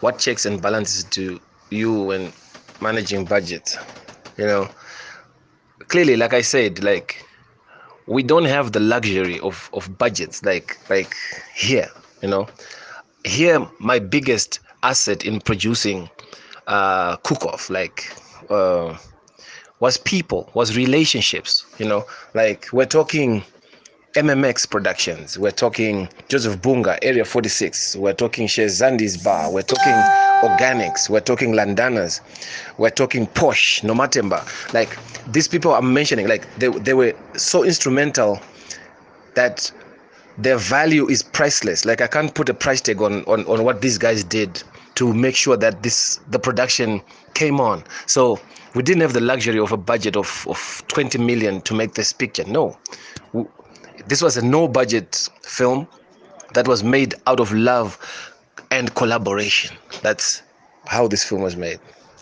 what checks and balances do you when managing budget? You know, clearly, like I said, like we don't have the luxury of of budgets like like here. You know, here my biggest asset in producing uh, cook off like. Uh, was people, was relationships, you know, like we're talking MMX Productions, we're talking Joseph Bunga, Area 46, we're talking Shezandi's Bar, we're talking Organics, we're talking Landanas, we're talking Posh, Nomatemba. Like these people I'm mentioning, like they, they were so instrumental that their value is priceless. Like I can't put a price tag on, on, on what these guys did to make sure that this the production came on. So we didn't have the luxury of a budget of, of 20 million to make this picture. No. This was a no budget film that was made out of love and collaboration. That's how this film was made.